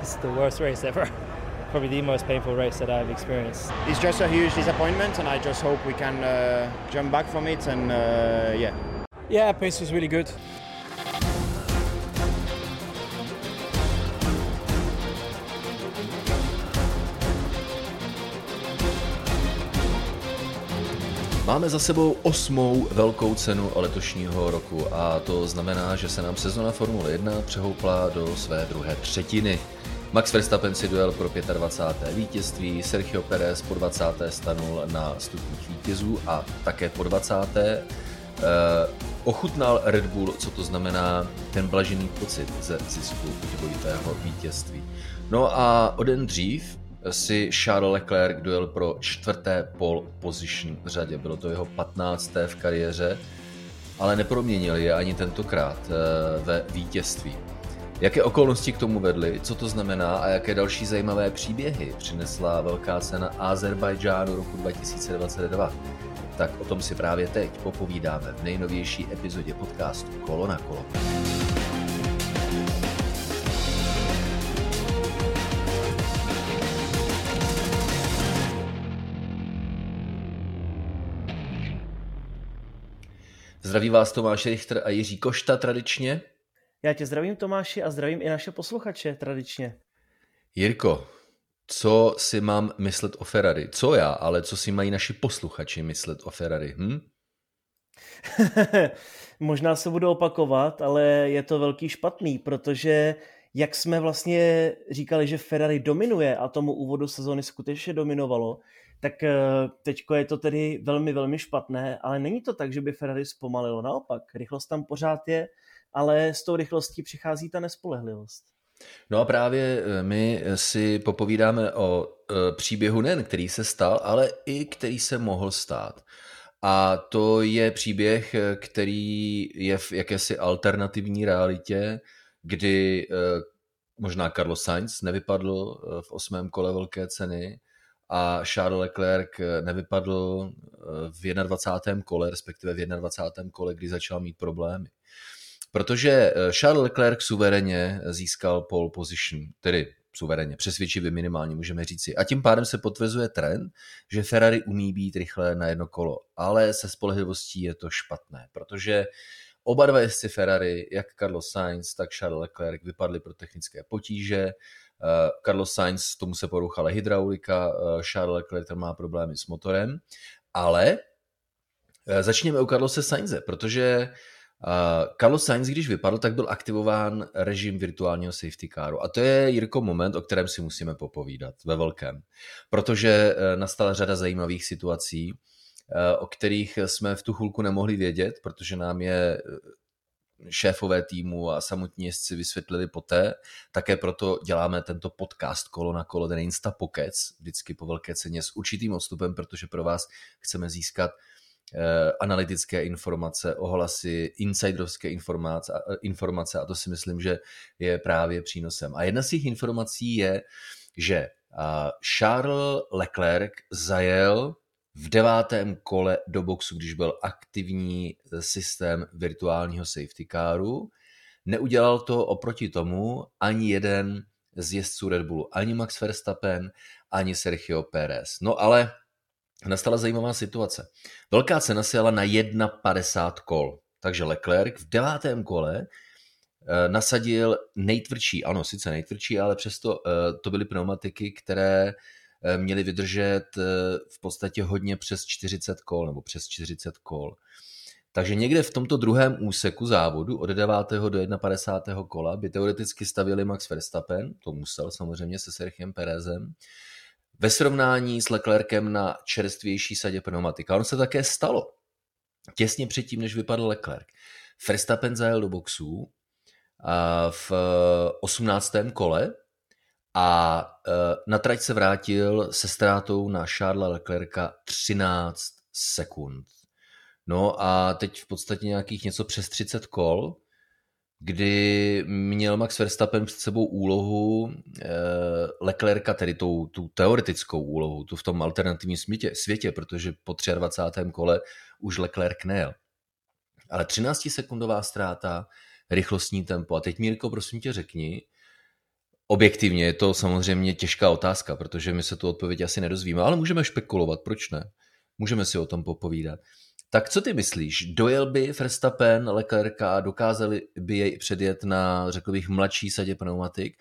It's the worst race ever. Probably the most painful race that I've experienced. It's just a huge disappointment, and I just hope we can uh, jump back from it. And uh, yeah, Yeah, pace was really good. Máme za sebou osmou velkou cenu letošního roku a to znamená, že se nám sezona Formule 1 přehoupla do své druhé třetiny. Max Verstappen si duel pro 25. vítězství, Sergio Perez po 20. stanul na stupních vítězů a také po 20. Eh, ochutnal Red Bull, co to znamená ten blažený pocit ze zisku dvojitého vítězství. No a o den dřív si Charles Leclerc dojel pro čtvrté pole position v řadě. Bylo to jeho 15. v kariéře, ale neproměnil je ani tentokrát eh, ve vítězství. Jaké okolnosti k tomu vedly, co to znamená a jaké další zajímavé příběhy přinesla velká cena Azerbajdžánu roku 2022? Tak o tom si právě teď popovídáme v nejnovější epizodě podcastu Kolo na kolo. Zdraví vás Tomáš Richter a Jiří Košta tradičně. Já tě zdravím Tomáši a zdravím i naše posluchače tradičně. Jirko, co si mám myslet o Ferrari? Co já, ale co si mají naši posluchači myslet o Ferrari? Hm? Možná se budu opakovat, ale je to velký špatný, protože jak jsme vlastně říkali, že Ferrari dominuje a tomu úvodu sezóny skutečně dominovalo, tak eh, teďko je to tedy velmi, velmi špatné, ale není to tak, že by Ferrari zpomalilo. Naopak, rychlost tam pořád je, ale s tou rychlostí přichází ta nespolehlivost. No a právě eh, my si popovídáme o eh, příběhu nejen, který se stal, ale i který se mohl stát. A to je příběh, který je v jakési alternativní realitě, kdy možná Carlos Sainz nevypadl v osmém kole velké ceny, a Charles Leclerc nevypadl v 21. kole, respektive v 21. kole, kdy začal mít problémy. Protože Charles Leclerc suverénně získal pole position, tedy suverénně, přesvědčivě minimálně můžeme říci. A tím pádem se potvrzuje trend, že Ferrari umí být rychlé na jedno kolo, ale se spolehlivostí je to špatné, protože oba dva jezdci Ferrari, jak Carlos Sainz, tak Charles Leclerc vypadli pro technické potíže, Eh, Carlos Sainz, tomu se poruchala hydraulika, eh, Charles Leclerc má problémy s motorem, ale eh, začněme u Carlose Sainze, protože Carlos Sainz, když vypadl, tak byl aktivován režim virtuálního safety caru. A to je, Jirko, moment, o kterém si musíme popovídat ve velkém. Protože nastala řada zajímavých situací, o kterých jsme v tu chvilku nemohli vědět, protože nám je šéfové týmu a samotní jezdci vysvětlili poté. Také proto děláme tento podcast kolo na kolo, ten Insta vždycky po velké ceně s určitým odstupem, protože pro vás chceme získat eh, analytické informace, ohlasy, insiderovské informace, informace a to si myslím, že je právě přínosem. A jedna z těch informací je, že Charles Leclerc zajel v devátém kole do boxu, když byl aktivní systém virtuálního safety caru. Neudělal to oproti tomu ani jeden z jezdců Red Bullu, ani Max Verstappen, ani Sergio Perez. No ale nastala zajímavá situace. Velká cena se jela na 1,50 kol, takže Leclerc v devátém kole eh, nasadil nejtvrdší, ano, sice nejtvrdší, ale přesto eh, to byly pneumatiky, které Eh, měli vydržet v podstatě hodně přes 40 kol nebo přes 40 kol. Takže někde v tomto druhém úseku závodu od 9. do 51. kola by teoreticky stavili Max Verstappen, to musel samozřejmě se Sergiem Perezem, ve srovnání s Leclerkem na čerstvější sadě pneumatika. Ono se také stalo. Těsně předtím, než vypadl Leclerc. Verstappen zajel do boxů v 18. kole a e, na trať se vrátil se ztrátou na Charlesa Leclerca 13 sekund. No a teď v podstatě nějakých něco přes 30 kol, kdy měl Max Verstappen před sebou úlohu e, Leclerca, tedy tou, tu teoretickou úlohu, tu v tom alternativním světě, světě, protože po 23. kole už Leclerc nejel. Ale 13 sekundová ztráta, rychlostní tempo. A teď Mírko, prosím tě řekni, Objektivně je to samozřejmě těžká otázka, protože my se tu odpověď asi nedozvíme, ale můžeme špekulovat, proč ne? Můžeme si o tom popovídat. Tak co ty myslíš? Dojel by Verstappen, Leclerc a dokázali by jej předjet na, řekl bych, mladší sadě pneumatik?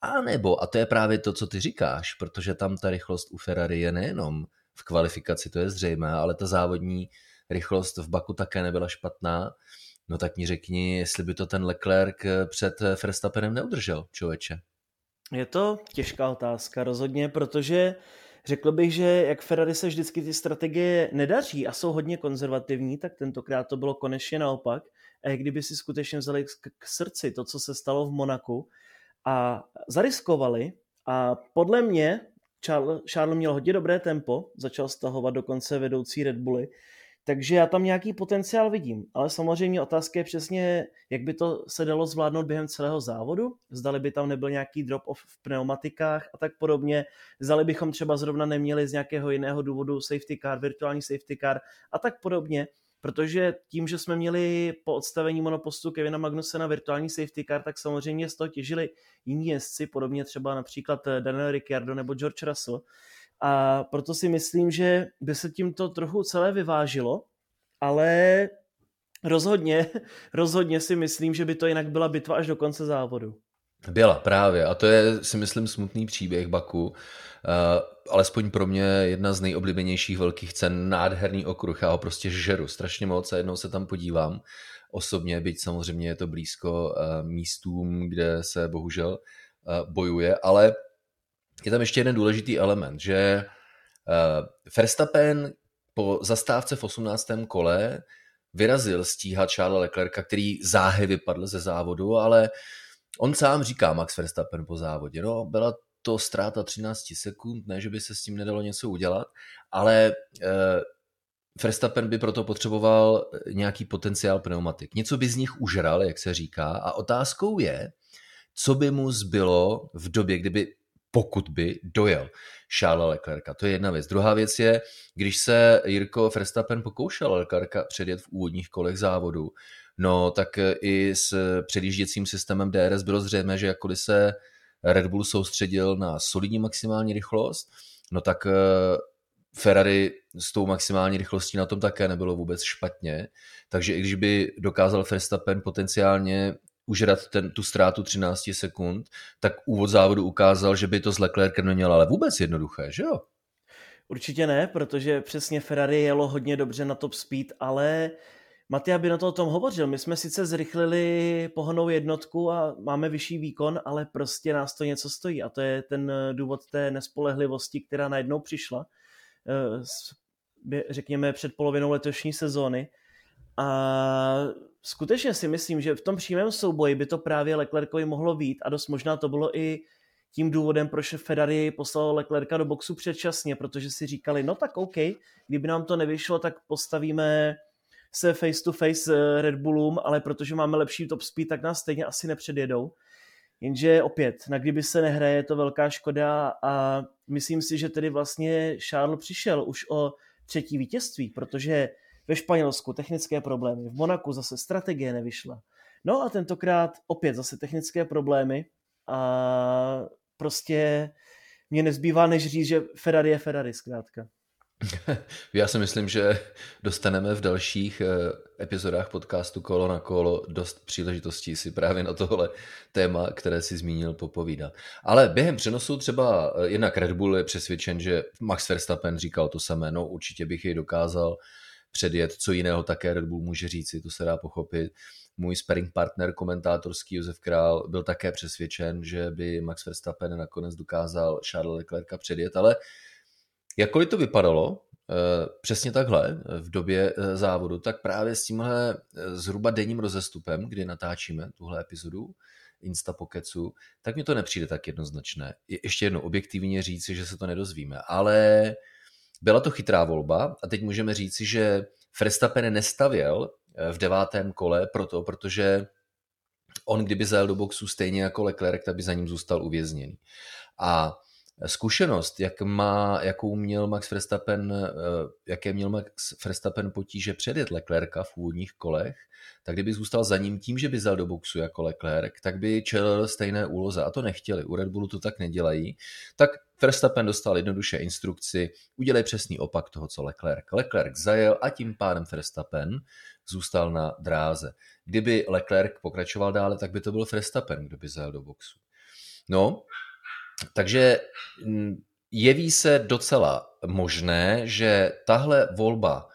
A nebo, a to je právě to, co ty říkáš, protože tam ta rychlost u Ferrari je nejenom v kvalifikaci, to je zřejmé, ale ta závodní rychlost v Baku také nebyla špatná. No tak mi řekni, jestli by to ten Leclerc před Verstappenem neudržel, člověče. Je to těžká otázka rozhodně, protože řekl bych, že jak Ferrari se vždycky ty strategie nedaří a jsou hodně konzervativní, tak tentokrát to bylo konečně naopak. A kdyby si skutečně vzali k srdci to, co se stalo v Monaku a zariskovali a podle mě Charles, Charles měl hodně dobré tempo, začal stahovat dokonce vedoucí Red Bully, takže já tam nějaký potenciál vidím, ale samozřejmě otázka je přesně, jak by to se dalo zvládnout během celého závodu, zdali by tam nebyl nějaký drop-off v pneumatikách a tak podobně, zdali bychom třeba zrovna neměli z nějakého jiného důvodu safety car, virtuální safety car a tak podobně, protože tím, že jsme měli po odstavení monopostu Kevina Magnuse na virtuální safety car, tak samozřejmě z toho těžili jiní jezdci, podobně třeba například Daniel Ricciardo nebo George Russell, a proto si myslím, že by se tím to trochu celé vyvážilo, ale rozhodně, rozhodně si myslím, že by to jinak byla bitva až do konce závodu. Byla právě a to je si myslím smutný příběh Baku. Uh, alespoň pro mě jedna z nejoblíbenějších velkých cen, nádherný okruh, já ho prostě žeru strašně moc a jednou se tam podívám osobně, byť samozřejmě je to blízko uh, místům, kde se bohužel uh, bojuje, ale je tam ještě jeden důležitý element, že uh, Verstappen po zastávce v 18. kole vyrazil stíhat Charlesa Leclerca, který záhy vypadl ze závodu, ale on sám říká Max Verstappen po závodě, no byla to ztráta 13 sekund, ne, že by se s tím nedalo něco udělat, ale uh, Verstappen by proto potřeboval nějaký potenciál pneumatik. Něco by z nich užral, jak se říká, a otázkou je, co by mu zbylo v době, kdyby pokud by dojel Charlesa Leclerca. To je jedna věc. Druhá věc je, když se Jirko Verstappen pokoušel Leclerca předjet v úvodních kolech závodu, no tak i s předjížděcím systémem DRS bylo zřejmé, že jakkoliv se Red Bull soustředil na solidní maximální rychlost, no tak eh, Ferrari s tou maximální rychlostí na tom také nebylo vůbec špatně, takže i když by dokázal Verstappen potenciálně užrat ten, tu ztrátu 13 sekund, tak úvod závodu ukázal, že by to s Leclercem neměl ale vůbec jednoduché, že jo? Určitě ne, protože přesně Ferrari jelo hodně dobře na top speed, ale Matia by na to o tom hovořil. My jsme sice zrychlili pohonou jednotku a máme vyšší výkon, ale prostě nás to něco stojí a to je ten důvod té nespolehlivosti, která najednou přišla, eh, řekněme před polovinou letošní sezóny. A skutečně si myslím, že v tom přímém souboji by to právě Leclercovi mohlo být a dost možná to bylo i tím důvodem, proč Ferrari poslal Leclerca do boxu předčasně, protože si říkali, no tak OK, kdyby nám to nevyšlo, tak postavíme se face to face Red Bullům, ale protože máme lepší top speed, tak nás stejně asi nepředjedou. Jenže opět, na kdyby se nehraje, je to velká škoda a myslím si, že tedy vlastně Charles přišel už o třetí vítězství, protože ve Španělsku technické problémy, v Monaku zase strategie nevyšla. No a tentokrát opět zase technické problémy a prostě mě nezbývá než říct, že Ferrari je Ferrari zkrátka. Já si myslím, že dostaneme v dalších eh, epizodách podcastu Kolo na kolo dost příležitostí si právě na tohle téma, které si zmínil, popovídat. Ale během přenosu třeba eh, jednak Red Bull je přesvědčen, že Max Verstappen říkal to samé, no určitě bych jej dokázal předjet, co jiného také Red Bull může říci, to se dá pochopit. Můj sparring partner, komentátorský Josef Král, byl také přesvědčen, že by Max Verstappen nakonec dokázal Charles Leclerca předjet, ale jakkoliv to vypadalo, eh, přesně takhle v době eh, závodu, tak právě s tímhle eh, zhruba denním rozestupem, kdy natáčíme tuhle epizodu, Insta Pokecu, tak mi to nepřijde tak jednoznačné. Ještě jednou objektivně říci, že se to nedozvíme, ale byla to chytrá volba a teď můžeme říci, že Verstappen nestavěl eh, v devátém kole proto, protože on kdyby zajel do boxu stejně jako Leclerc, tak by za ním zůstal uvězněný. A zkušenost, jak má, jakou měl Max Verstappen, eh, jaké měl Max Verstappen potíže předjet Leclerca v úvodních kolech, tak kdyby zůstal za ním tím, že by zal do boxu jako Leclerc, tak by čelil stejné úloze a to nechtěli. U Red Bullu to tak nedělají. Tak Verstappen dostal jednoduše instrukci, udělej přesný opak toho, co Leclerc. Leclerc zajel a tím pádem Verstappen zůstal na dráze. Kdyby Leclerc pokračoval dále, tak by to byl Verstappen, kdo by zajel do boxu. No, takže mm, jeví se docela možné, že tahle volba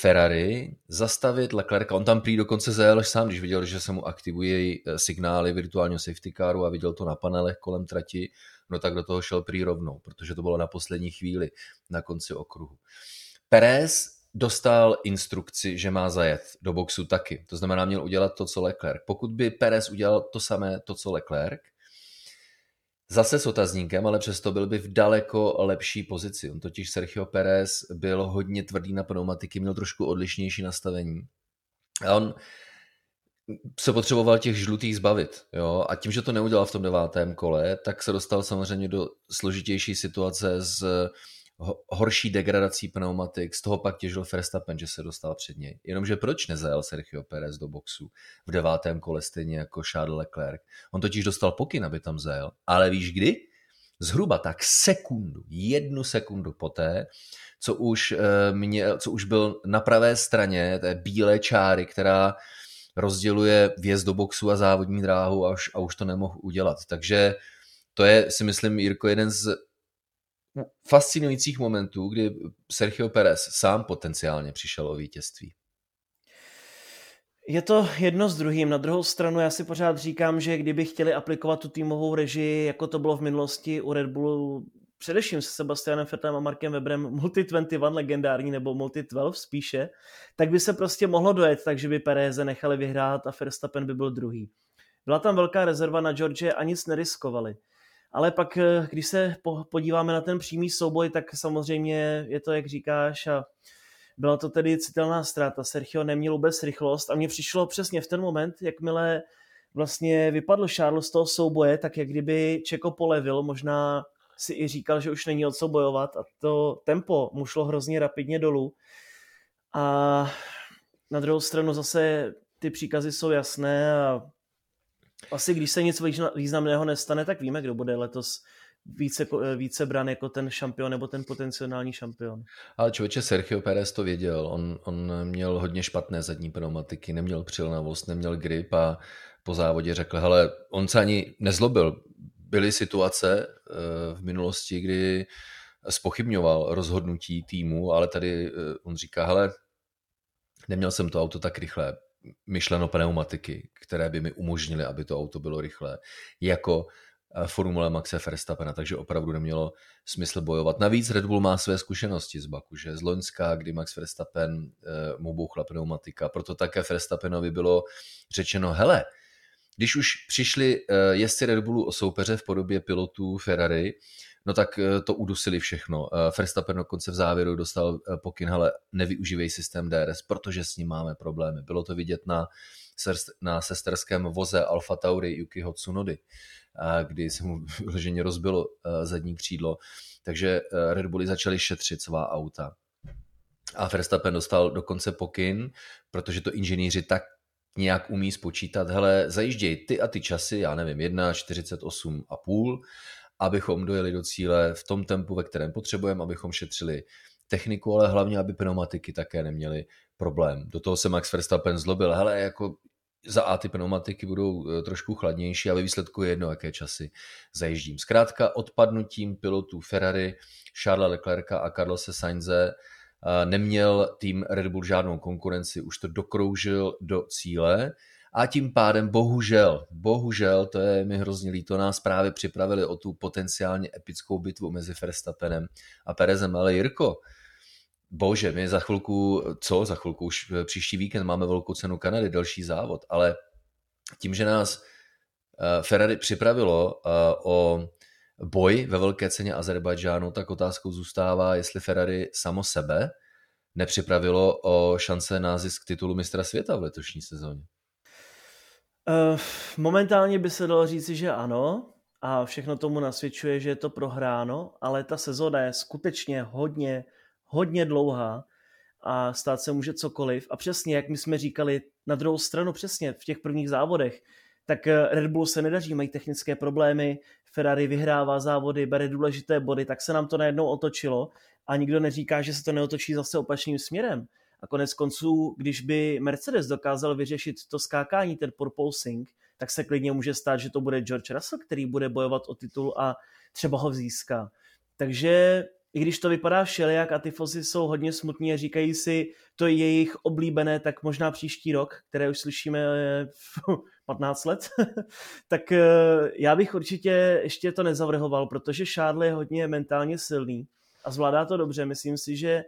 Ferrari zastavit Leclerca, on tam prý dokonce zajel sám, když viděl, že se mu aktivují eh, signály virtuálního safety caru a viděl to na panelech kolem trati, no tak do toho šel prý rovnou, protože to bylo na poslední chvíli, na konci okruhu. Perez dostal instrukci, že má zajet do boxu taky. To znamená, měl udělat to, co Leclerc. Pokud by Perez udělal to samé, to, co Leclerc, Zase s otazníkem, ale přesto byl by v daleko lepší pozici. On totiž Sergio Perez byl hodně tvrdý na pneumatiky, měl trošku odlišnější nastavení. A on se potřeboval těch žlutých zbavit. Jo? A tím, že to neudělal v tom devátém kole, tak se dostal samozřejmě do složitější situace s horší degradací pneumatik, z toho pak těžil Verstappen, že se dostal před něj. Jenomže proč nezajel Sergio Perez do boxu v devátém kole stejně jako Charles Leclerc? On totiž dostal pokyn, aby tam zajel. Ale víš kdy? Zhruba tak sekundu, jednu sekundu poté, co už, eh, měl, co už byl na pravé straně té bílé čáry, která rozděluje vjezd do boxu a závodní dráhu a už, a už to nemohl udělat. Takže to je, si myslím, Jirko, jeden z fascinujících momentů, kdy Sergio Perez sám potenciálně přišel o vítězství. Je to jedno s druhým. Na druhou stranu já si pořád říkám, že kdyby chtěli aplikovat tu týmovou režii, jako to bylo v minulosti u Red Bullu, především se Sebastianem Vettelem a Markem Weberem, Multi 21 legendární nebo Multi 12 spíše, tak by se prostě mohlo dojet, takže by Pereze nechali vyhrát a Verstappen by byl druhý. Byla tam velká rezerva na George a nic neriskovali. Ale pak, eh, když se podíváme na ten přímý souboj, tak samozřejmě je to, jak říkáš, a byla to tedy citelná ztráta. Sergio neměl vůbec rychlost a mně přišlo přesně v ten moment, jakmile vlastně vypadl Charles z toho souboje, tak jak kdyby Čeko polevil, možná si i říkal, že už není o co bojovat a to tempo mu šlo hrozně rapidně dolů. A na druhou stranu zase ty příkazy jsou jasné a asi když se nic významného nestane, tak víme, kdo bude letos více, více bran jako ten šampion nebo ten potenciální šampion. Ale člověče Sergio Perez to věděl. On, on měl hodně špatné zadní pneumatiky, neměl přilnavost, neměl grip a po závodě řekl, hele, on se ani nezlobil. Byly situace eh, v minulosti, kdy spochybňoval rozhodnutí týmu, ale tady eh, on říká, hele, neměl jsem to auto tak rychle, myšleno pneumatiky, které by mi umožnily, aby to auto bylo rychlé, jako eh, Formule Maxe Verstappena, takže opravdu nemělo smysl bojovat. Navíc Red Bull má své zkušenosti z Baku, že z Loňska, kdy Max Verstappen eh, mu bouchla pneumatika, proto také Verstappenovi bylo řečeno, hele, když už přišli eh, jezdci Red Bullu o soupeře v podobě pilotů Ferrari, no tak eh, to udusili všechno. Eh, Verstappen dokonce v závěru dostal eh, pokyn, ale nevyužívej systém DRS, protože s ním máme problémy. Bylo to vidět na, na sesterském voze Alfa Tauri Yukiho Tsunody, kdy se mu vyloženě rozbilo zadní křídlo. Takže Red Bulli začali šetřit svá auta. A Verstappen dostal dokonce pokyn, protože to inženýři tak nějak umí spočítat, hele, zajížděj ty a ty časy, já nevím, 1,48 a půl abychom dojeli do cíle v tom tempu, ve kterém potřebujeme, abychom šetřili techniku, ale hlavně, aby pneumatiky také neměly problém. Do toho se Max Verstappen zlobil, hele, jako za A ty pneumatiky budou eh, trošku chladnější a ve výsledku je jedno, jaké časy zajíždím. Zkrátka odpadnutím pilotů Ferrari, Charlesa Leclerca a Carlose Sainze eh, neměl tým Red Bull žádnou konkurenci, už to dokroužil do cíle a tím pádem bohužel, bohužel, to je mi hrozně líto, nás právě připravili o tu potenciálně epickou bitvu mezi Verstappenem a Perezem, ale Jirko, bože, my za chvilku, co, za chvilku už příští víkend máme velkou cenu Kanady, další závod, ale tím, že nás eh, Ferrari připravilo eh, o boj ve velké ceně Azerbajdžánu, tak otázkou zůstává, jestli Ferrari samo sebe nepřipravilo o šance na zisk titulu mistra světa v letošní sezóně. Uh, momentálně by se dalo říci, že ano, a všechno tomu nasvědčuje, že je to prohráno, ale ta sezóna je skutečně hodně, hodně dlouhá a stát se může cokoliv. A přesně, jak my jsme říkali, na druhou stranu přesně v těch prvních závodech, tak eh, Red Bull se nedaří, mají technické problémy, Ferrari vyhrává závody, bere důležité body, tak se nám to najednou otočilo a nikdo neříká, že se to neotočí zase opačným směrem. A konec konců, když by Mercedes dokázal vyřešit to skákání, ten porpoising, tak se klidně může stát, že to bude George Russell, který bude bojovat o titul a třeba ho získá. Takže i když to vypadá všelijak a ty fozy jsou hodně smutní a říkají si, to je jejich oblíbené, tak možná příští rok, které už slyšíme 15 let, tak eh, já bych určitě ještě to nezavrhoval, protože Šádl je hodně mentálně silný a zvládá to dobře. Myslím si, že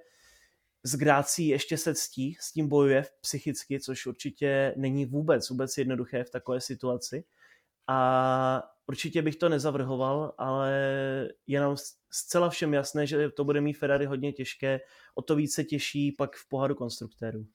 s Grácí ještě se ctí, s tím bojuje psychicky, což určitě není vůbec, vůbec jednoduché v takové situaci. A určitě bych to nezavrhoval, ale je nám zcela všem jasné, že to bude mít Ferrari hodně těžké, o to více těší pak v poháru konstruktérů.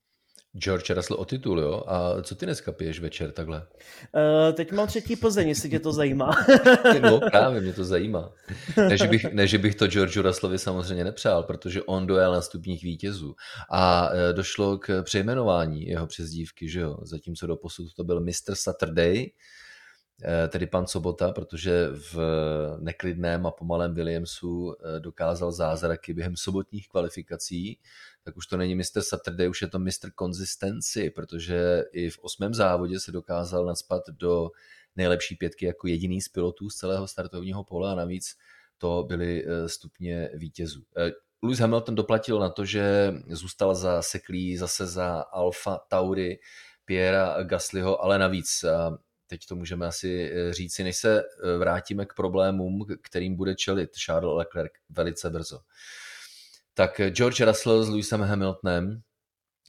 George Russell o titul, jo? A co ty dneska piješ večer takhle? Uh, teď mám třetí Plzeň, jestli tě to zajímá. no právě, mě to zajímá. Ne, že bych, ne, že bych to George Russellovi samozřejmě nepřál, protože on dojel na stupních vítězů. A uh, došlo k přejmenování jeho přezdívky, že jo? Zatímco do posud to byl Mr. Saturday, uh, tedy pan Sobota, protože v neklidném a pomalém Williamsu dokázal zázraky během sobotních kvalifikací, tak už to není Mr. Saturday, už je to Mr. Consistency, protože i v osmém závodě se dokázal nadspat do nejlepší pětky jako jediný z pilotů z celého startovního pole a navíc to byly eh, stupně vítězů. Eh, Lewis Hamilton doplatil na to, že zůstal za seklí zase za Alfa Tauri Piera Gaslyho, ale navíc teď to můžeme asi eh, říci, než se vrátíme k problémům, kterým bude čelit Charles Leclerc velice brzo tak George Russell s Lewisem Hamiltonem,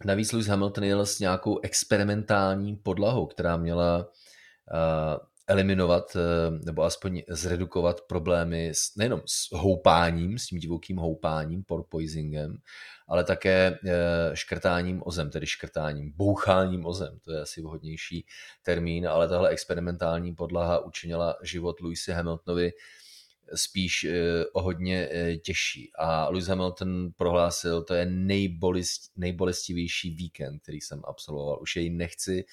navíc Lewis Hamilton jel s nějakou experimentální podlahou, která měla uh, eliminovat uh, nebo aspoň zredukovat problémy s, nejenom s houpáním, s tím divokým houpáním, porpoisingem, ale také uh, škrtáním ozem, tedy škrtáním, boucháním ozem, to je asi vhodnější termín, ale tahle experimentální podlaha učinila život Lewisi Hamiltonovi spíš eh, o hodně eh, těžší. A Lewis Hamilton prohlásil, to je nejbolest, nejbolestivější víkend, který jsem absolvoval. Už jej nechci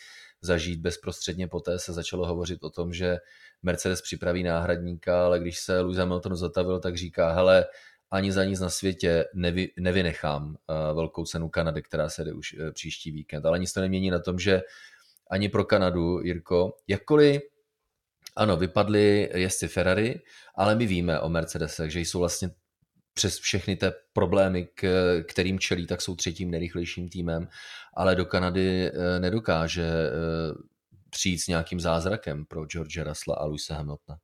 zažít bezprostředně poté se začalo hovořit o tom, že Mercedes připraví náhradníka, ale když se Lewis Hamilton zatavil, tak říká, hele, ani za nic na světě nevy, nevynechám uh, velkou cenu Kanady, která se jde už příští víkend. Ale nic to nemění na tom, že ani pro Kanadu, Jirko, jakkoliv ano, vypadly jezdci Ferrari, ale my víme o Mercedesech, že jsou vlastně přes všechny ty problémy, k, kterým čelí, tak jsou třetím nejrychlejším týmem, ale do Kanady eh, nedokáže eh, přijít s nějakým zázrakem pro George Russella a Luisa Hamiltona.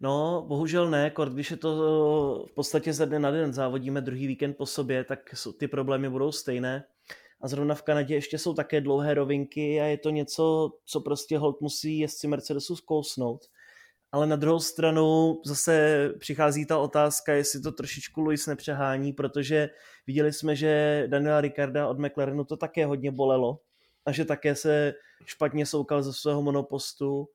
No, bohužel ne, kort, když je to v podstatě ze dne na den závodíme druhý víkend po sobě, tak ty problémy budou stejné a zrovna v Kanadě ještě jsou také dlouhé rovinky a je to něco, co prostě hold musí jezdci Mercedesu zkousnout. Ale na druhou stranu zase přichází ta otázka, jestli to trošičku Luis nepřehání, protože viděli jsme, že Daniela Ricarda od McLarenu to také hodně bolelo a že také se špatně soukal ze svého monopostu.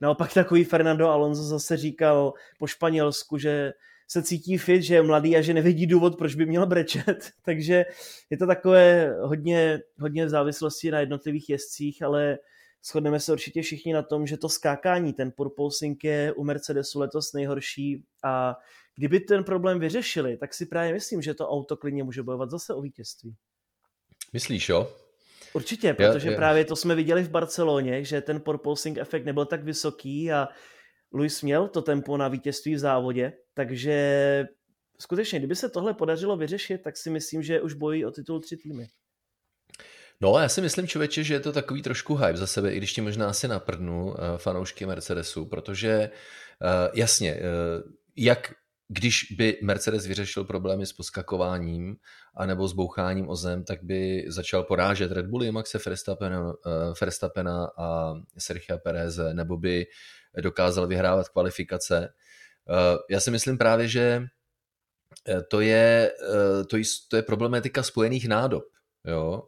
Naopak takový Fernando Alonso zase říkal po Španělsku, že se cítí fit, že je mladý a že nevidí důvod, proč by měl brečet. Takže je to takové hodně, hodně v závislosti na jednotlivých jezdcích, ale shodneme se určitě všichni na tom, že to skákání, ten purposing je u Mercedesu letos nejhorší a kdyby ten problém vyřešili, tak si právě myslím, že to auto klidně může bojovat zase o vítězství. Myslíš, jo? Určitě, protože já, právě to jsme viděli v Barceloně, že ten porpoising efekt nebyl tak vysoký a Luis měl to tempo na vítězství v závodě, takže skutečně, kdyby se tohle podařilo vyřešit, tak si myslím, že už bojí o titul tři týmy. No, já si myslím, člověče, že je to takový trošku hype za sebe, i když ti možná asi naprdnu uh, fanoušky Mercedesu, protože uh, jasně, uh, jak když by Mercedes vyřešil problémy s poskakováním anebo s boucháním o zem, tak by začal porážet Red Bulli, Maxe Verstappena, uh, Verstappena a Sergio Perez, nebo by dokázal vyhrávat kvalifikace. Eh, já si myslím právě, že eh, to je, eh, to je, to je problematika spojených nádob. Jo?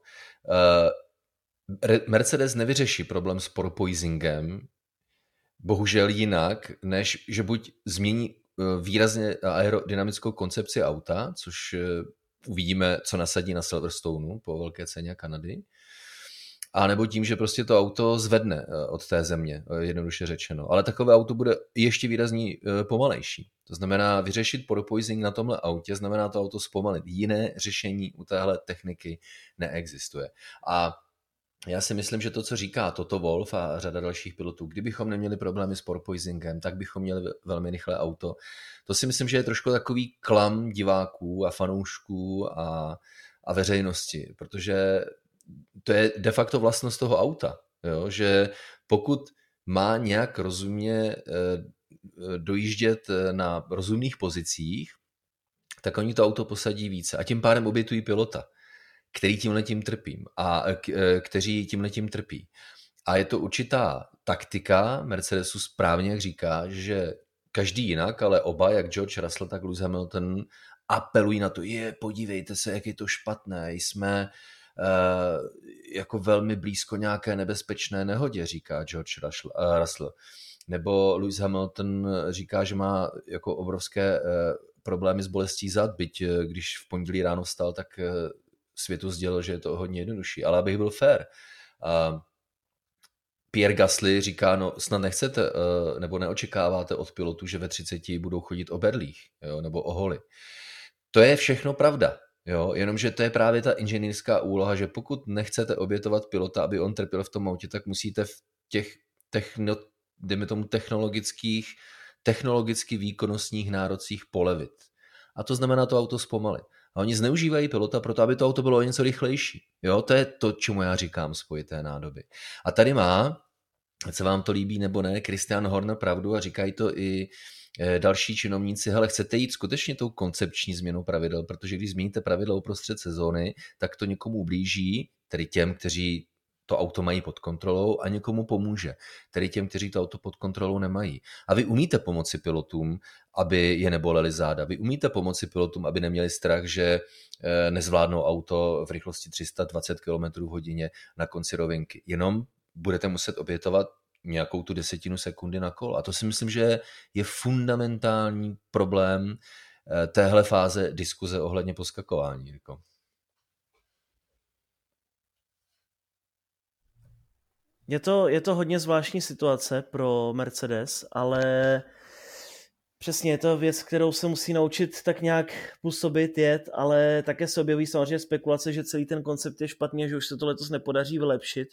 Mercedes nevyřeší problém s porpoisingem bohužel jinak, než že buď změní eh, výrazně aerodynamickou koncepci auta, což eh, uvidíme, co nasadí na Silverstoneu po velké ceně Kanady, a nebo tím, že prostě to auto zvedne eh, od té země, jednoduše řečeno. Ale takové auto bude ještě výrazně pomalejší. To znamená, vyřešit porpoising na tomhle autě znamená to auto zpomalit. Jiné řešení u téhle techniky neexistuje. A já si myslím, že to, co říká Toto Wolf a řada dalších pilotů, kdybychom neměli problémy s porpoisingem, tak bychom měli velmi rychlé auto. To si myslím, že je trošku takový klam diváků a fanoušků a, a veřejnosti, protože to je de facto vlastnost toho auta, jo? že pokud má nějak rozumně eh, dojíždět na rozumných pozicích, tak oni to auto posadí více a tím pádem obětují pilota který tím trpím a e, kteří tímhle tím trpí. A je to určitá taktika Mercedesu správně, jak říká, že každý jinak, ale oba, jak George Russell, tak Lewis Hamilton, apelují na to, je, podívejte se, jak je to špatné, jsme uh, jako velmi blízko nějaké nebezpečné nehodě, říká George Russell. Uh. Nebo Lewis Hamilton říká, že má jako obrovské uh, problémy s bolestí zad, byť když v pondělí ráno vstal, tak světu sdělil, že je to hodně jednodušší. Ale abych byl fair, Pierre Gasly říká, no snad nechcete uh, nebo neočekáváte od pilotů, že ve 30 budou chodit o berlích jo, nebo o holy. To je všechno pravda, jo, jenomže to je právě ta inženýrská úloha, že pokud nechcete obětovat pilota, aby on trpěl v tom autě, tak musíte v těch techno, dejme tomu technologických, technologicky výkonnostních nárocích polevit. A to znamená to auto zpomalit. A oni zneužívají pilota proto, aby to auto bylo o něco rychlejší. Jo, to je to, čemu já říkám spojité nádoby. A tady má, se vám to líbí nebo ne, Christian Horner pravdu a říkají to i eh, další činovníci, hele, chcete jít skutečně tou koncepční změnou pravidel, protože když změníte pravidla uprostřed sezóny, tak to někomu blíží, tedy těm, kteří to auto mají pod kontrolou a někomu pomůže, tedy těm, kteří to auto pod kontrolou nemají. A vy umíte pomoci pilotům, aby je neboleli záda. Vy umíte pomoci pilotům, aby neměli strach, že eh, nezvládnou auto v rychlosti 320 km hodině na konci rovinky. Jenom budete muset obětovat nějakou tu desetinu sekundy na kolo. A to si myslím, že je fundamentální problém eh, téhle fáze diskuze ohledně poskakování. Jako. Je to, je to hodně zvláštní situace pro Mercedes, ale přesně je to věc, kterou se musí naučit tak nějak působit, jet, ale také se objeví samozřejmě spekulace, že celý ten koncept je špatný že už se to letos nepodaří vylepšit.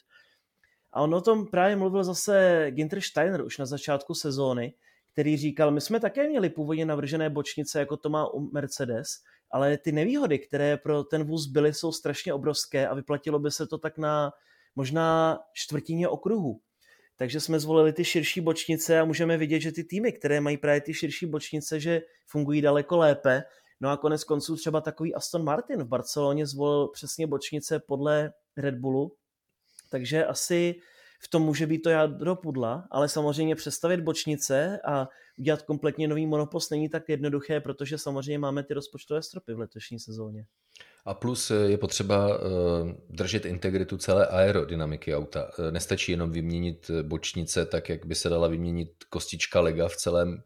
A on o tom právě mluvil zase Ginter Steiner už na začátku sezóny, který říkal, my jsme také měli původně navržené bočnice, jako to má u Mercedes, ale ty nevýhody, které pro ten vůz byly, jsou strašně obrovské a vyplatilo by se to tak na možná čtvrtině okruhu. Takže jsme zvolili ty širší bočnice a můžeme vidět, že ty týmy, které mají právě ty širší bočnice, že fungují daleko lépe. No a konec konců třeba takový Aston Martin v Barceloně zvolil přesně bočnice podle Red Bullu, takže asi v tom může být to jádro pudla, ale samozřejmě přestavit bočnice a udělat kompletně nový monopost není tak jednoduché, protože samozřejmě máme ty rozpočtové stropy v letošní sezóně. A plus eh, je potřeba eh, držet integritu celé aerodynamiky auta. Eh, nestačí jenom vyměnit bočnice tak, jak by se dala vyměnit kostička lega v celém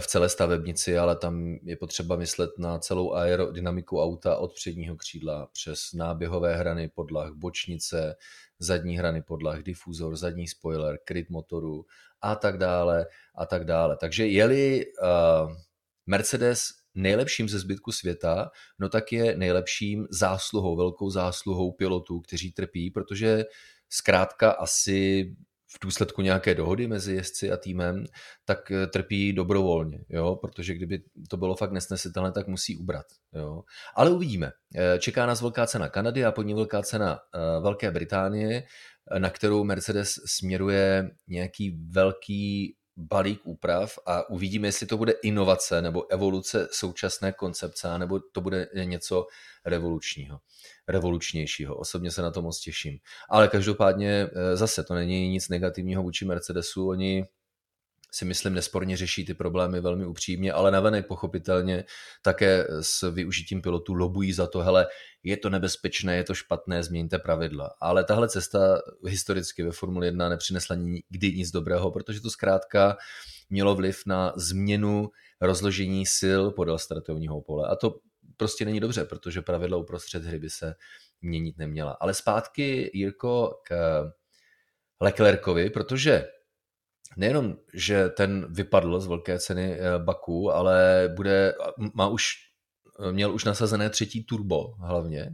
v celé stavebnici, ale tam je potřeba myslet na celou aerodynamiku auta od předního křídla přes náběhové hrany podlah, bočnice, zadní hrany podlah, difuzor, zadní spoiler, kryt motoru a tak dále a tak dále. Takže jeli uh, Mercedes nejlepším ze zbytku světa, no tak je nejlepším zásluhou, velkou zásluhou pilotů, kteří trpí, protože zkrátka asi v důsledku nějaké dohody mezi jezdci a týmem, tak eh, trpí dobrovolně, jo? protože kdyby to bylo fakt nesnesitelné, tak musí ubrat. Jo? Ale uvidíme. Eh, čeká nás velká cena Kanady a pod ní velká cena eh, Velké Británie, na kterou Mercedes směruje nějaký velký balík úprav a uvidíme, jestli to bude inovace nebo evoluce současné koncepce, nebo to bude něco revolučního, revolučnějšího. Osobně se na to moc těším. Ale každopádně eh, zase to není nic negativního vůči Mercedesu. Oni si myslím nesporně řeší ty problémy velmi upřímně, ale navenek pochopitelně také s využitím pilotů lobují za to, hele, je to nebezpečné, je to špatné, změňte pravidla. Ale tahle cesta historicky ve Formule 1 nepřinesla nikdy nic dobrého, protože to zkrátka mělo vliv na změnu rozložení sil podél startovního pole. A to prostě není dobře, protože pravidla uprostřed hry by se měnit neměla. Ale zpátky, Jirko, k Leclercovi, protože nejenom, že ten vypadl z velké ceny eh, Baku, ale bude, má už, měl už nasazené třetí turbo hlavně.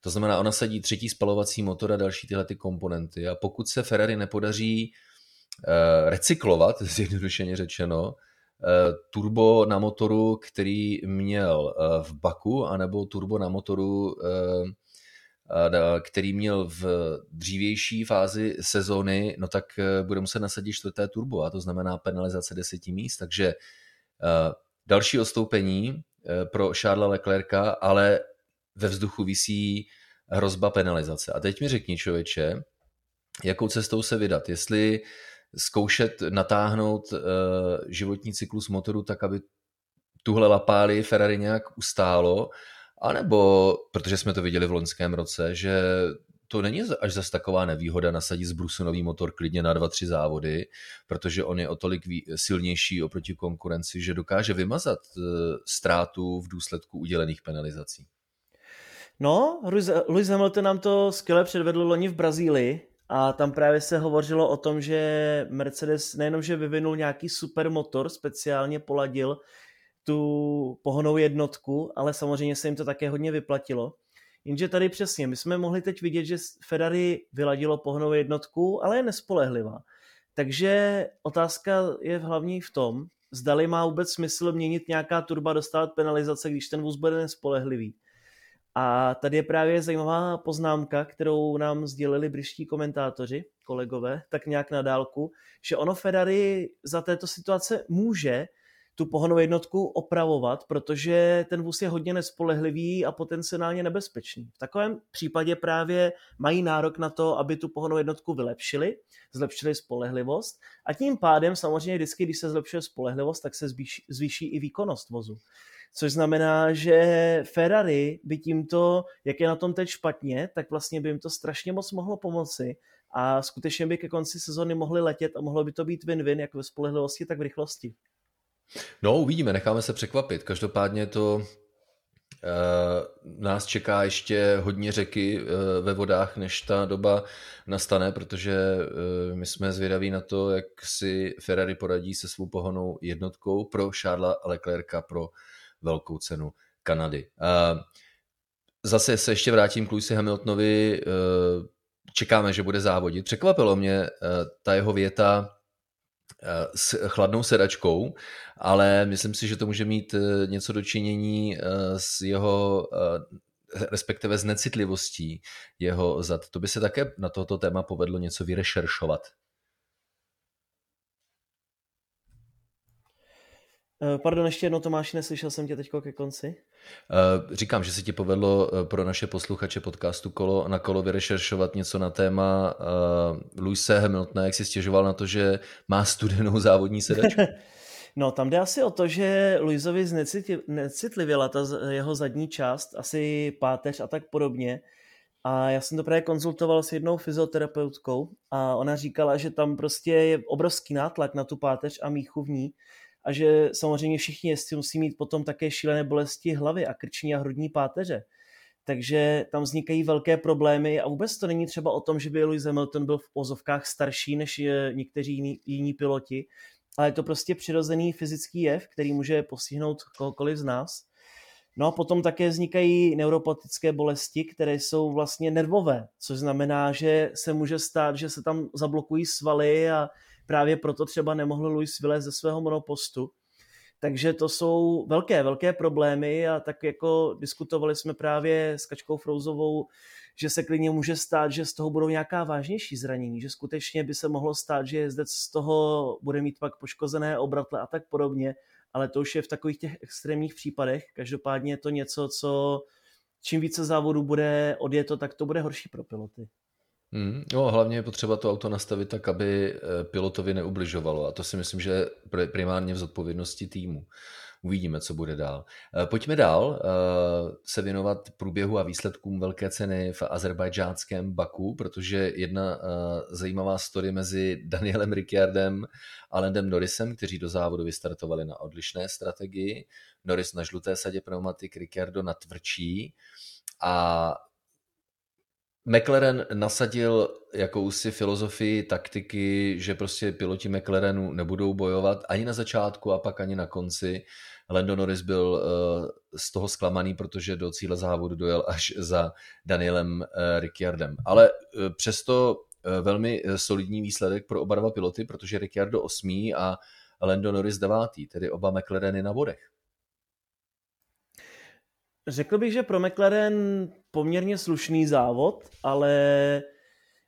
To znamená, ona sadí třetí spalovací motor a další tyhle ty komponenty. A pokud se Ferrari nepodaří uh, recyklovat, zjednodušeně řečeno, turbo na motoru, který měl v Baku, anebo turbo na motoru který měl v dřívější fázi sezóny, no tak eh, bude muset nasadit čtvrté turbo a to znamená penalizace deseti míst, takže eh, další odstoupení eh, pro Charlesa Leclerca, ale ve vzduchu visí hrozba penalizace. A teď mi řekni, člověče, jakou cestou se vydat. Jestli zkoušet natáhnout životní cyklus motoru tak, aby tuhle lapáli Ferrari nějak ustálo, a nebo, protože jsme to viděli v loňském roce, že to není až zas taková nevýhoda nasadit z Brusu nový motor klidně na dva, tři závody, protože on je o tolik silnější oproti konkurenci, že dokáže vymazat e, ztrátu v důsledku udělených penalizací. No, Lewis Hamilton nám to skvěle předvedl loni v Brazílii a tam právě se hovořilo o tom, že Mercedes nejenom, že vyvinul nějaký super motor, speciálně poladil tu pohonou jednotku, ale samozřejmě se jim to také hodně vyplatilo. Jenže tady přesně, my jsme mohli teď vidět, že Ferrari vyladilo pohonou jednotku, ale je nespolehlivá. Takže otázka je hlavní v tom, zdali má vůbec smysl měnit nějaká turba, dostávat penalizace, když ten vůz bude nespolehlivý. A tady je právě zajímavá poznámka, kterou nám sdělili britští komentátoři, kolegové, tak nějak na dálku, že ono Ferrari za této situace může, tu pohonou jednotku opravovat, protože ten vůz je hodně nespolehlivý a potenciálně nebezpečný. V takovém případě právě mají nárok na to, aby tu pohonou jednotku vylepšili, zlepšili spolehlivost a tím pádem samozřejmě vždycky, když se zlepšuje spolehlivost, tak se zvýší, zvýší i výkonnost vozu. Což znamená, že Ferrari by tímto, jak je na tom teď špatně, tak vlastně by jim to strašně moc mohlo pomoci a skutečně by ke konci sezóny mohli letět a mohlo by to být win-win jak ve spolehlivosti, tak v rychlosti. No, uvidíme, necháme se překvapit. Každopádně to Uh, nás čeká ještě hodně řeky uh, ve vodách, než ta doba nastane, protože uh, my jsme zvědaví na to, jak si Ferrari poradí se svou pohonou jednotkou pro Charlesa Leclerca pro velkou cenu Kanady. Zase se ještě vrátím k Louisi Hamiltonovi. Čekáme, že bude závodit. Překvapilo mě ta jeho věta, s chladnou sedačkou, ale myslím si, že to může mít eh, něco dočinění eh, s jeho eh, respektive s necitlivostí jeho zad. To by se také na tohoto téma povedlo něco vyrešeršovat. Pardon, ještě jednou Tomáši, neslyšel jsem tě teď ke konci. Eh, říkám, že se ti povedlo eh, pro naše posluchače podcastu kolo na kolo vyrešeršovat něco na téma uh, Luise Hamiltona, jak si stěžoval na to, že má studenou závodní sedačku. No, tam jde asi o to, že Luizovi necitlivěla ta jeho zadní část, asi páteř a tak podobně. A já jsem to právě konzultoval s jednou fyzioterapeutkou a ona říkala, že tam prostě je obrovský nátlak na tu páteř a míchu v ní a že samozřejmě všichni jezdci musí mít potom také šílené bolesti hlavy a krční a hrudní páteře. Takže tam vznikají velké problémy a vůbec to není třeba o tom, že by Lewis Hamilton byl v pozovkách starší než někteří jiní, jiní piloti, ale je to prostě přirozený fyzický jev, který může postihnout kohokoliv z nás. No a potom také vznikají neuropatické bolesti, které jsou vlastně nervové, což znamená, že se může stát, že se tam zablokují svaly a právě proto třeba nemohl Luis vylézt ze svého monopostu. Takže to jsou velké, velké problémy a tak jako diskutovali jsme právě s Kačkou Frouzovou, že se klidně může stát, že z toho budou nějaká vážnější zranění, že skutečně by se mohlo stát, že jezdec z toho bude mít pak poškozené obratle a tak podobně, ale to už je v takových těch extrémních případech. Každopádně je to něco, co čím více závodů bude odjeto, tak to bude horší pro piloty. Mm, no, hlavně je potřeba to auto nastavit tak, aby eh, pilotovi neubližovalo a to si myslím, že je primárně v zodpovědnosti týmu. Uvidíme, co bude dál. Eh, pojďme dál eh, se věnovat průběhu a výsledkům velké ceny v azerbajdžánském Baku, protože jedna zajímavá story mezi Danielem Ricciardem a Landem Norrisem, kteří do závodu vystartovali na odlišné strategii. Norris na žluté sadě pneumatik, Ricciardo na tvrdší a McLaren nasadil jakousi filozofii, taktiky, že prostě piloti McLarenu nebudou bojovat ani na začátku a pak ani na konci. Lando Norris byl uh, z toho zklamaný, protože do cíle závodu dojel až za Danielem uh, Ricciardem. Ale uh, přesto velmi solidní výsledek pro oba dva piloty, protože Ricciardo osmý a Lando Norris devátý, tedy oba McLareny na bodech. Řekl bych, že pro McLaren poměrně slušný závod, ale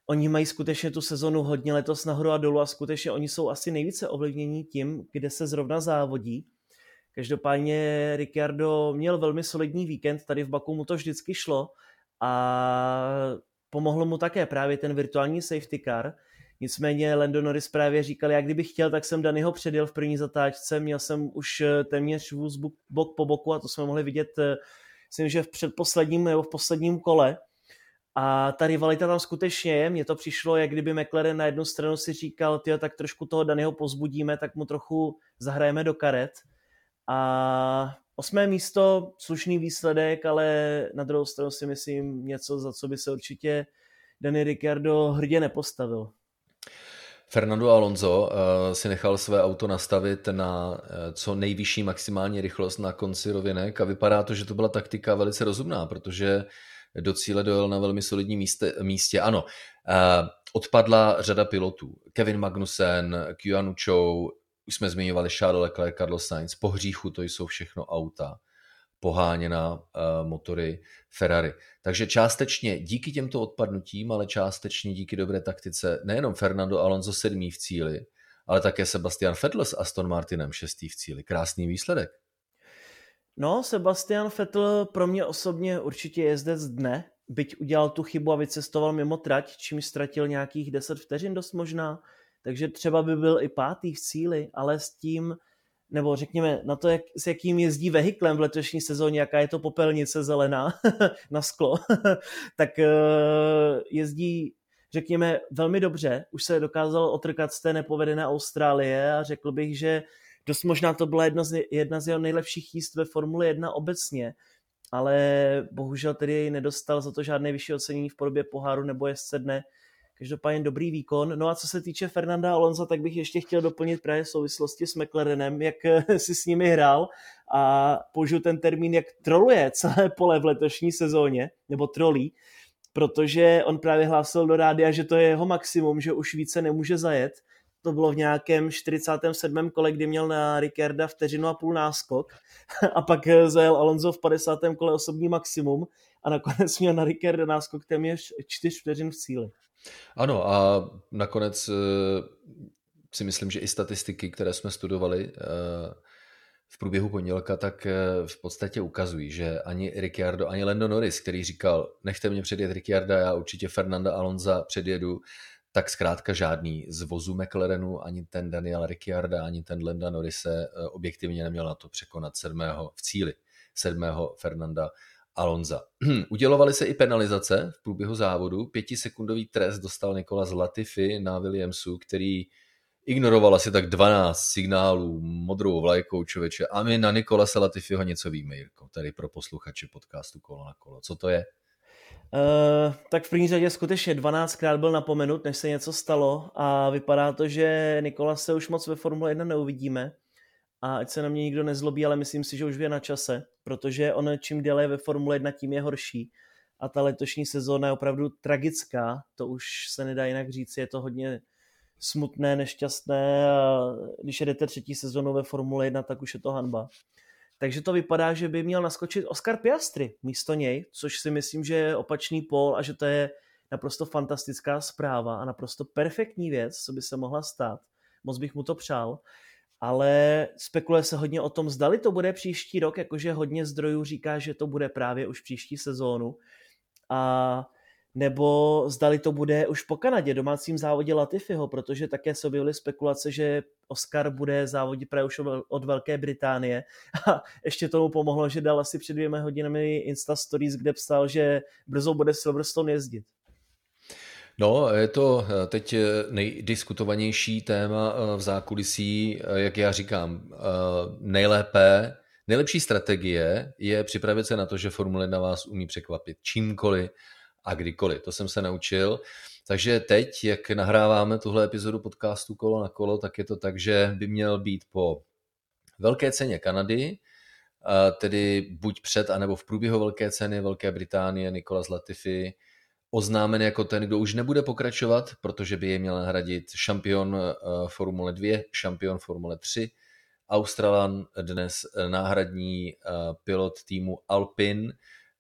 oni mají skutečně tu sezonu hodně letos nahoru a dolů a skutečně oni jsou asi nejvíce ovlivnění tím, kde se zrovna závodí. Každopádně Ricciardo měl velmi solidní víkend, tady v Baku mu to vždycky šlo a pomohlo mu také právě ten virtuální safety car. Nicméně Lando Norris právě říkal, jak kdybych chtěl, tak jsem Danyho předjel v první zatáčce, měl jsem už téměř vůz bok po boku a to jsme mohli vidět myslím, že v předposledním nebo v posledním kole. A ta rivalita tam skutečně je. Mně to přišlo, jak kdyby McLaren na jednu stranu si říkal, tyjo, tak trošku toho Daného pozbudíme, tak mu trochu zahrajeme do karet. A osmé místo, slušný výsledek, ale na druhou stranu si myslím něco, za co by se určitě Danny Ricciardo hrdě nepostavil. Fernando Alonso uh, si nechal své auto nastavit na uh, co nejvyšší maximální rychlost na konci rovinek a vypadá to, že to byla taktika velice rozumná, protože do cíle dojel na velmi solidní místě. místě. Ano, uh, odpadla řada pilotů. Kevin Magnussen, Qianu Chou, už jsme zmiňovali Charles Leclerc, Carlos Sainz, po hříchu to jsou všechno auta poháněna uh, motory Ferrari. Takže částečně díky těmto odpadnutím, ale částečně díky dobré taktice nejenom Fernando Alonso sedmý v cíli, ale také Sebastian Vettel s Aston Martinem šestý v cíli. Krásný výsledek. No, Sebastian Vettel pro mě osobně určitě jezdec dne, byť udělal tu chybu a vycestoval mimo trať, čím ztratil nějakých 10 vteřin dost možná, takže třeba by byl i pátý v cíli, ale s tím nebo řekněme na to, jak, s jakým jezdí vehiklem v letošní sezóně, jaká je to popelnice zelená na sklo, tak eh, jezdí řekněme, velmi dobře. Už se dokázal otrkat z té nepovedené Austrálie a řekl bych, že dost možná to byla jedna z, jedna z jeho nejlepších jíst ve Formule 1 obecně, ale bohužel tedy nedostal za to žádné vyšší ocenění v podobě poháru nebo jezdce dne, Každopádně dobrý výkon. No a co se týče Fernanda Alonso, tak bych ještě chtěl doplnit právě v souvislosti s McLarenem, jak si s nimi hrál a použiju ten termín, jak troluje celé pole v letošní sezóně, nebo trolí, protože on právě hlásil do rádia, že to je jeho maximum, že už více nemůže zajet. To bylo v nějakém 47. kole, kdy měl na Ricciarda vteřinu a půl náskok a pak zajel Alonso v 50. kole osobní maximum a nakonec měl na Ricciarda náskok téměř 4 vteřin v cíli. Ano a nakonec eh, si myslím, že i statistiky, které jsme studovali eh, v průběhu pondělka, tak eh, v podstatě ukazují, že ani Ricciardo, ani Lando Norris, který říkal, nechte mě předjet Ricciarda, já určitě Fernanda Alonza předjedu, tak zkrátka žádný z vozu McLarenu, ani ten Daniel Ricciarda, ani ten Landa Norrise objektivně neměl na to překonat sedmého v cíli, sedmého Fernanda Alonza. Udělovaly se i penalizace v průběhu závodu. Pětisekundový trest dostal Nikola Latifi na Williamsu, který ignoroval asi tak 12 signálů modrou vlajkou člověče. A my na Nikola Latifiho něco víme, Jirko, tady pro posluchače podcastu Kolo na kolo. Co to je? Uh, tak v první řadě skutečně 12krát byl napomenut, než se něco stalo a vypadá to, že Nikola se už moc ve Formule 1 neuvidíme a ať se na mě nikdo nezlobí, ale myslím si, že už je na čase, protože on čím déle je ve Formule 1, tím je horší. A ta letošní sezóna je opravdu tragická, to už se nedá jinak říct, je to hodně smutné, nešťastné a když jedete třetí sezónu ve Formule 1, tak už je to hanba. Takže to vypadá, že by měl naskočit Oscar Piastri místo něj, což si myslím, že je opačný pól a že to je naprosto fantastická zpráva a naprosto perfektní věc, co by se mohla stát. Moc bych mu to přál ale spekuluje se hodně o tom, zdali to bude příští rok, jakože hodně zdrojů říká, že to bude právě už příští sezónu. A nebo zdali to bude už po Kanadě, domácím závodě Latifiho, protože také se objevily spekulace, že Oscar bude závodit právě už od Velké Británie a ještě tomu pomohlo, že dal asi před dvěma hodinami Insta Stories, kde psal, že brzo bude Silverstone jezdit. No, je to eh, teď eh, nejdiskutovanější téma eh, v zákulisí, jak já říkám, nejlépe, nejlepší strategie je připravit se na to, že Formule na vás umí překvapit čímkoliv a kdykoliv. To jsem se naučil. Takže teď, jak nahráváme tuhle epizodu podcastu Kolo na kolo, tak je to tak, že by měl být po velké ceně Kanady, tedy buď před, anebo v průběhu velké ceny Velké Británie Nikolas Latifi, oznámen jako ten, kdo už nebude pokračovat, protože by je měl nahradit šampion eh, Formule 2, šampion Formule 3, Australan, dnes eh, náhradní eh, pilot týmu Alpin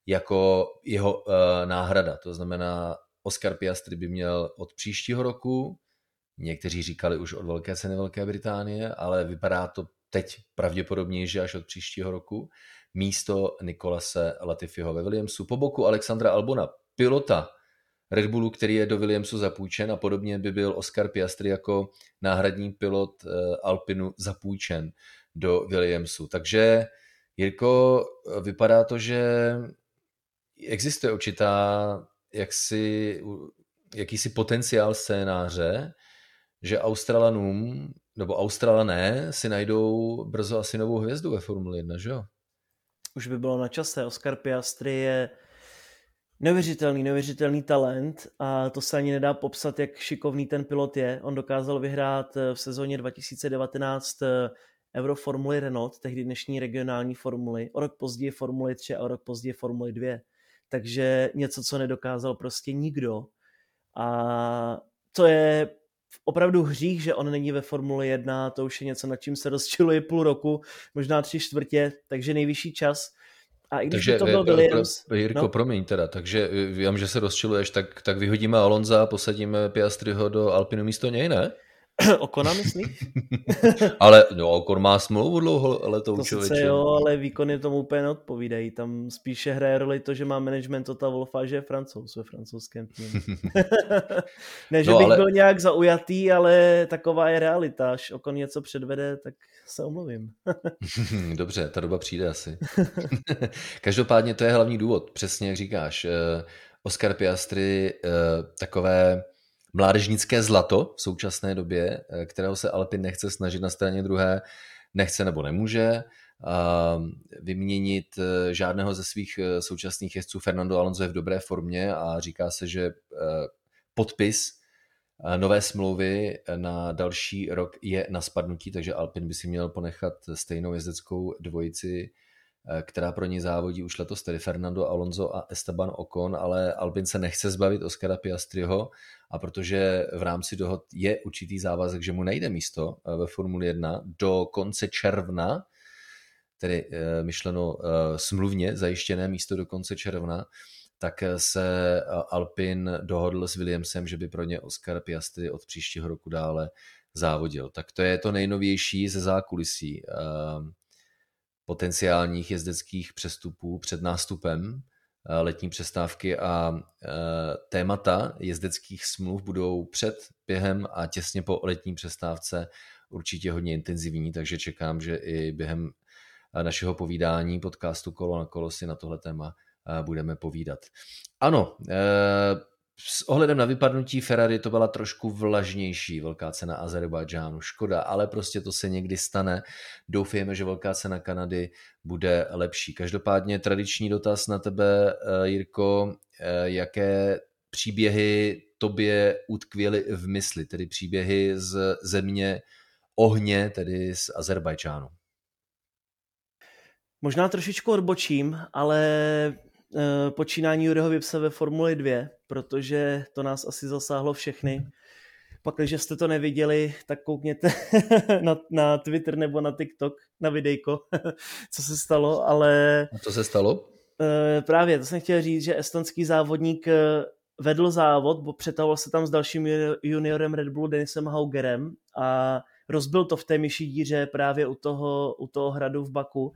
jako jeho náhrada. To znamená, Oscar Piastri by měl od příštího roku, někteří říkali už od velké ceny Velké Británie, ale vypadá to teď pravděpodobně, že až od příštího roku, místo Nikolase Latifiho ve Williamsu. Po boku Alexandra Albona, pilota Red Bullu, který je do Williamsu zapůjčen a podobně by byl Oscar Piastri jako náhradní pilot eh, Alpinu zapůjčen do Williamsu. Takže Jirko, vypadá to, že existuje určitá jaksi, jakýsi potenciál scénáře, že Australanům nebo Australané si najdou brzo asi novou hvězdu ve Formuli 1, že jo? Už by bylo na čase. Oscar Piastri je neuvěřitelný, neuvěřitelný talent a to se ani nedá popsat, jak šikovný ten pilot je. On dokázal vyhrát eh, v sezóně 2019 eh, Euroformuly Renault, tehdy dnešní regionální formuly, o rok později Formuly 3 a o rok později Formuly 2. Takže něco, co nedokázal prostě nikdo. A to je opravdu hřích, že on není ve Formuli 1, to už je něco, nad čím se rozčiluje půl roku, možná tři čtvrtě, takže nejvyšší čas, a i když takže, by to byl eh, Williams... Pro, Jirko, no. promiň teda, takže eh, vím, že se rozčiluješ, tak, tak vyhodíme Alonza a posadíme Piastriho do Alpinu místo něj, ne? Okona myslíš? ale no, Okon má smlouvu dlouho letou To sice jo, ale výkony tomu úplně neodpovídají. Tam spíše hraje roli to, že má management Tota Wolfa, že je francouz ve francouzském týmu. ne, že no, bych ale... byl nějak zaujatý, ale taková je realita. Až Okon něco předvede, tak se omluvím. Dobře, ta doba přijde asi. Každopádně to je hlavní důvod, přesně jak říkáš. Eh, Oscar Piastri eh, takové mládežnické zlato v současné době, eh, kterého se Alpin nechce snažit na straně druhé, nechce nebo nemůže vyměnit žádného ze svých současných jezdců. Fernando Alonso je v dobré formě a říká se, že podpis nové smlouvy na další rok je na spadnutí, takže Alpin by si měl ponechat stejnou jezdeckou dvojici, eh, která pro ní závodí už letos, tedy Fernando Alonso a Esteban Ocon, ale Alpin se nechce zbavit Oscara Piastriho a protože v rámci dohod je určitý závazek, že mu nejde místo eh, ve Formuli 1 do konce června, tedy eh, myšleno smluvně zajištěné místo do konce června, tak se eh, Alpin dohodl s Williamsem, že by pro ně Oscar Piastri od příštího roku dále závodil. Tak to je to nejnovější ze zákulisí ehm, potenciálních jezdeckých přestupů před nástupem eh, letní přestávky a eh, témata jezdeckých smluv budou před, během a těsně po letní přestávce určitě hodně intenzivní, takže čekám, že i během našeho povídání podcastu Kolo na kolo si na tohle téma budeme povídat. Ano, eh, s ohledem na vypadnutí Ferrari to byla trošku vlažnější velká cena Azerbajdžánu. Škoda, ale prostě to se někdy stane. Doufejme, že velká cena Kanady bude lepší. Každopádně tradiční dotaz na tebe, eh, Jirko, eh, jaké příběhy tobě utkvěly v mysli, tedy příběhy z země ohně, tedy z Azerbajdžánu? Možná trošičku odbočím, ale počínání Juryho Vipse ve Formuli 2, protože to nás asi zasáhlo všechny. Pak, když jste to neviděli, tak koukněte na, na Twitter nebo na TikTok, na videjko, co se stalo, ale... A co se stalo? Eh, právě, to jsem chtěl říct, že estonský závodník eh, vedl závod, bo přetahoval se tam s dalším juniorem Red Bullu Denisem Haugerem a rozbil to v té myší díře právě u toho, u toho hradu v Baku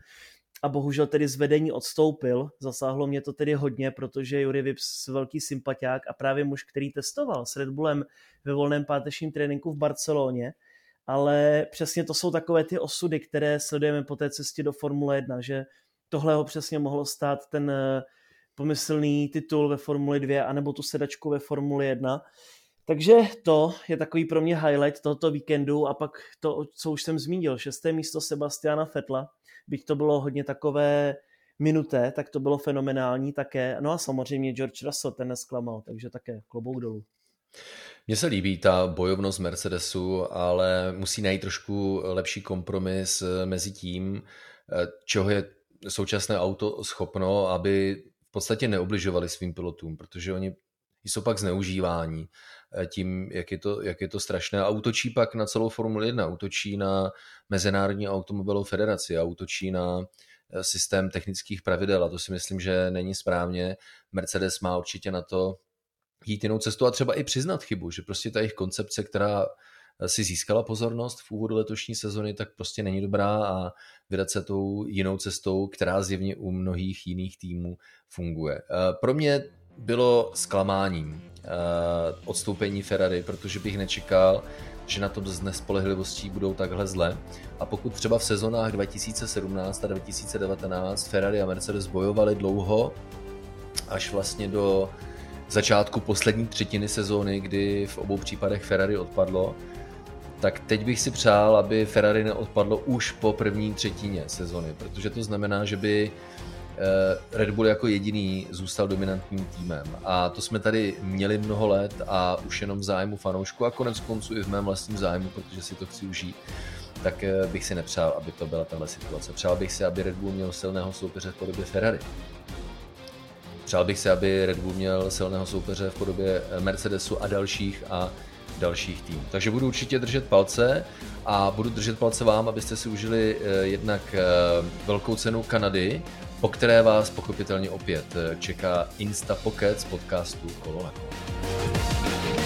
a bohužel tedy z vedení odstoupil. Zasáhlo mě to tedy hodně, protože Juri Vips velký sympatiák a právě muž, který testoval s Red Bullem ve volném pátečním tréninku v Barceloně, ale přesně to jsou takové ty osudy, které sledujeme po té cestě do Formule 1, že tohle ho přesně mohlo stát ten eh, pomyslný titul ve Formuli 2 anebo tu sedačku ve Formuli 1. Takže to je takový pro mě highlight tohoto víkendu a pak to, co už jsem zmínil, šesté místo Sebastiana Fetla, byť to bylo hodně takové minuté, tak to bylo fenomenální také. No a samozřejmě George Russell, ten nesklamal, takže také klobouk dolů. Mně se líbí ta bojovnost Mercedesu, ale musí najít trošku lepší kompromis mezi tím, čeho je současné auto schopno, aby v podstatě neobližovali svým pilotům, protože oni jsou pak zneužívání tím, jak je, to, jak je to strašné. A útočí pak na celou Formuli 1, útočí na Mezinárodní automobilovou federaci a útočí na eh, systém technických pravidel a to si myslím, že není správně. Mercedes má určitě na to jít jinou cestu a třeba i přiznat chybu, že prostě ta jejich koncepce, která eh, si získala pozornost v úvodu letošní sezony, tak prostě není dobrá a vydat se tou jinou cestou, která zjevně u mnohých jiných týmů funguje. Eh, pro mě bylo zklamáním odstoupení Ferrari, protože bych nečekal, že na tom s nespolehlivostí budou takhle zle. A pokud třeba v sezonách 2017 a 2019 Ferrari a Mercedes bojovali dlouho, až vlastně do začátku poslední třetiny sezóny, kdy v obou případech Ferrari odpadlo, tak teď bych si přál, aby Ferrari neodpadlo už po první třetině sezony, protože to znamená, že by Eh, Red Bull jako jediný zůstal dominantním týmem. A to jsme tady měli mnoho let a už jenom v zájmu fanoušku a konec konců i v mém vlastním zájmu, protože si to chci užít, tak eh, bych si nepřál, aby to byla tahle situace. Přál bych si, aby Red Bull měl silného soupeře v podobě Ferrari. Přál bych si, aby Red Bull měl silného soupeře v podobě eh, Mercedesu a dalších a dalších týmů. Takže budu určitě držet palce a budu držet palce vám, abyste si užili jednak velkou cenu Kanady po které vás pochopitelně opět eh, čeká Insta Pocket z podcastu Kolo na kolo.